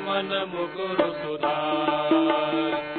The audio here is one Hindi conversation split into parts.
मन मुकुर सुधार।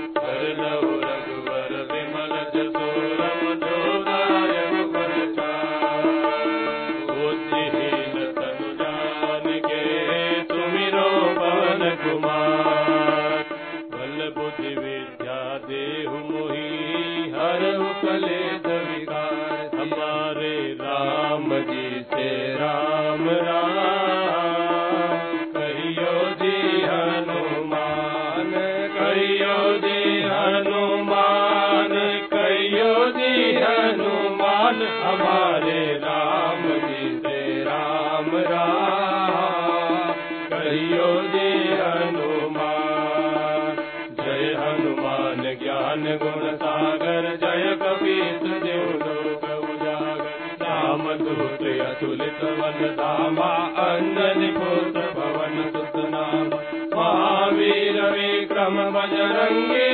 भवन सुत नाम महावीर विक्रम बजरंगी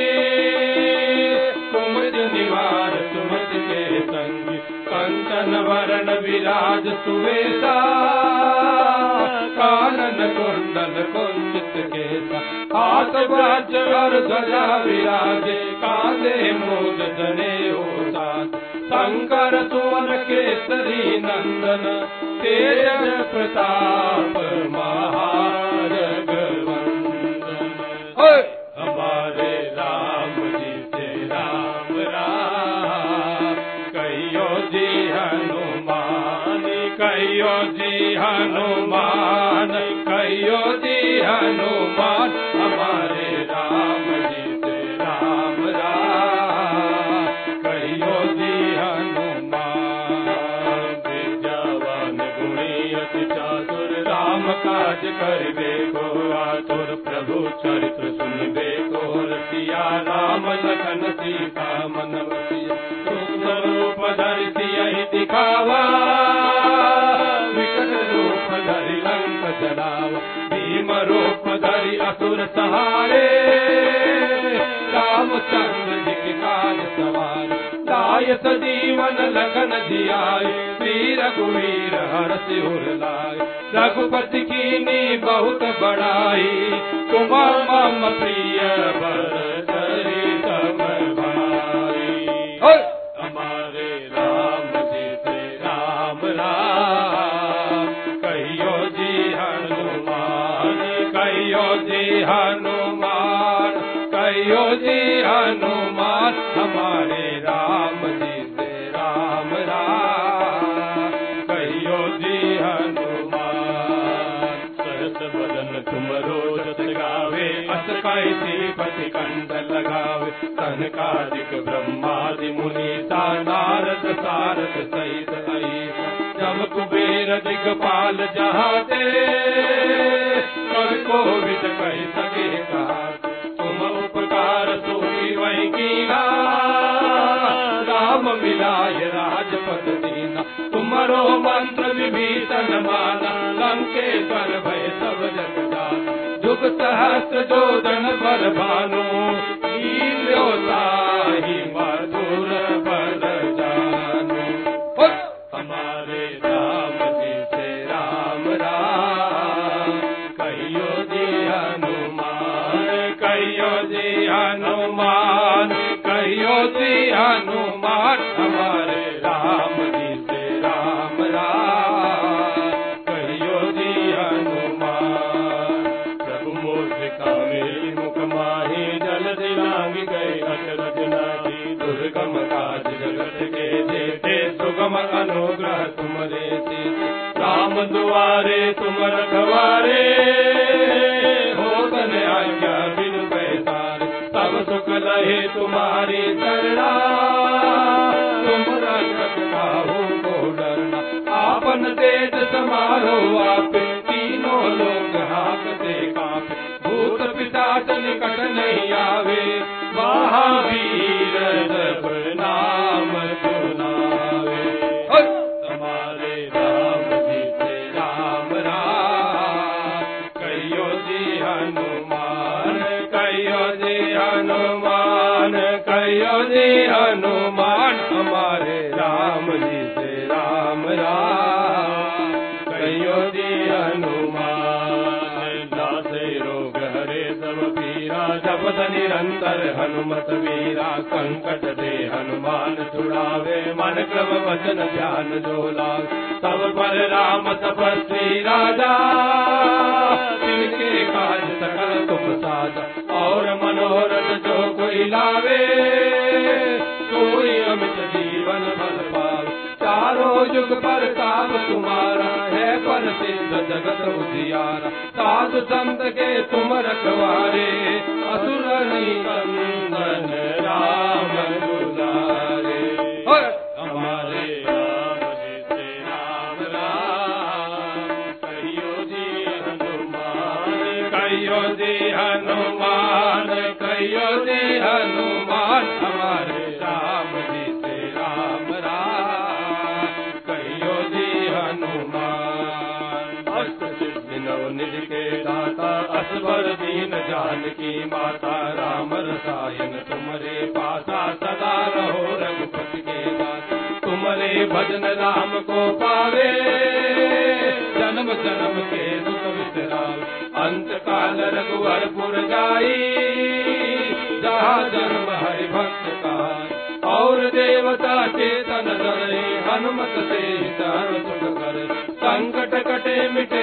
कुमज निवार सुमत के संगी कंचन वरण विराज सुवेशा कानन कुंडल कुंजित केसा विराजे कांधे मोद जने शंकर सोन केसरी नंदन तेज प्रताप महाजगवंदन आतुर प्रभु चरित्र सुनबे को रसिया राम लखन सीता मन बसिया। रूप धरि सियहि दिखावा रूप धरि लंक जलावा। भीम रूप धरि असुर सहारे, रामचंद्र दायस जीवन लखन जियाए वीर रघुवीर हर सिर लाए रघुपति कीनी बहुत बड़ाई तुम मम प्रिय भरतरी तम भाई हमारे राम जी से राम राम कहियो जी हनुमान कहियो जी हनुमान कहियो जी हनुमान। कैसी पति कंठ लगावे। तनकादिक ब्रह्मादि मुनीता नारद सारद सहित जब कुबेर दिगपाल जहाते, कर कोविद कह सके कहा तुम उपकार सोई वही कीना। राम मिलाय राजपद दीना। तुमरो मंत्र विभीषण माना। लंकेश्वर भय सब जुग सहस्र जोदन पर मधुर पर जानु। हमारे राम जी से राम राम कहियो जी हनुमान कहियो जी हनुमान दुर्गम काज जगत के राम दुआरे तुम सुख लहे तुम्हारी करना तुम रक्षक काहू को डरना। आपन तेज समारो आप तीनों लोग हाकते कापे। भूत पिशाच निकट नहीं आवे महावीर जब नाम सुनावे हमारे राम जी से राम राम। कहियो जी हनुमान, कहियो जी हनुमान, कहियो जी हनुमान, हमारे राम जी निरंतर हनुमत वीरा संकट दे हनुमान छुड़ावे। मन क्रम वचन ध्यान जोला तब पर राम तपस्वी राजा। तिनके काज सकल तुम साजा और मनोरथ जो कोई लावे कोई अमित जीवन फल पावे युग पर काम तुम्हारा है पर सिद्ध जगत उजियारा साधु संत के तुम रखवारे असुर निकंदन राम दुलारे निज के दाता असवर दीन जानकी माता राम रसायन तुमरे पासा सदा रहो रघुपति के दास तुमरे भजन राम को पावे, जन्म जन्म के दुख विसराव। अंत काल रघुवरपुर जाई, जहाँ जन्म हरि भक्त का और देवता चेतन धरे हनुमत से करे। संकट कटे मिटे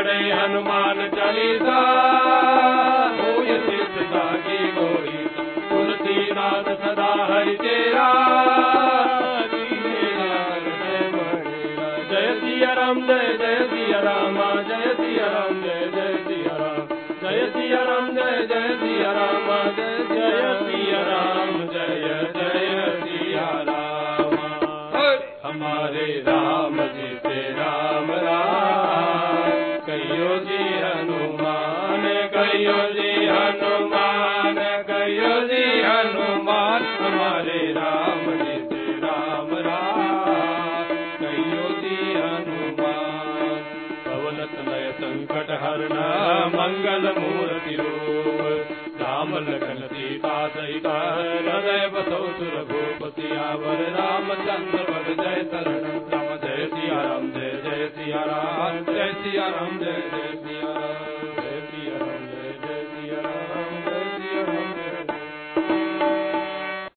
पढ़े हनुमान चालीसा। हो ये सिद्धता की गोरी तुलसीनाथ सदा हरि तेरा। जय सिया राम जय जय सिया राम जय सिया राम जय जय सिया राम। जय सिया राम जय जय सिया राम जय जय सिया राम जय जय सिया राम। हमारे राम। जय सिया राम जय जय सिया राम जय जय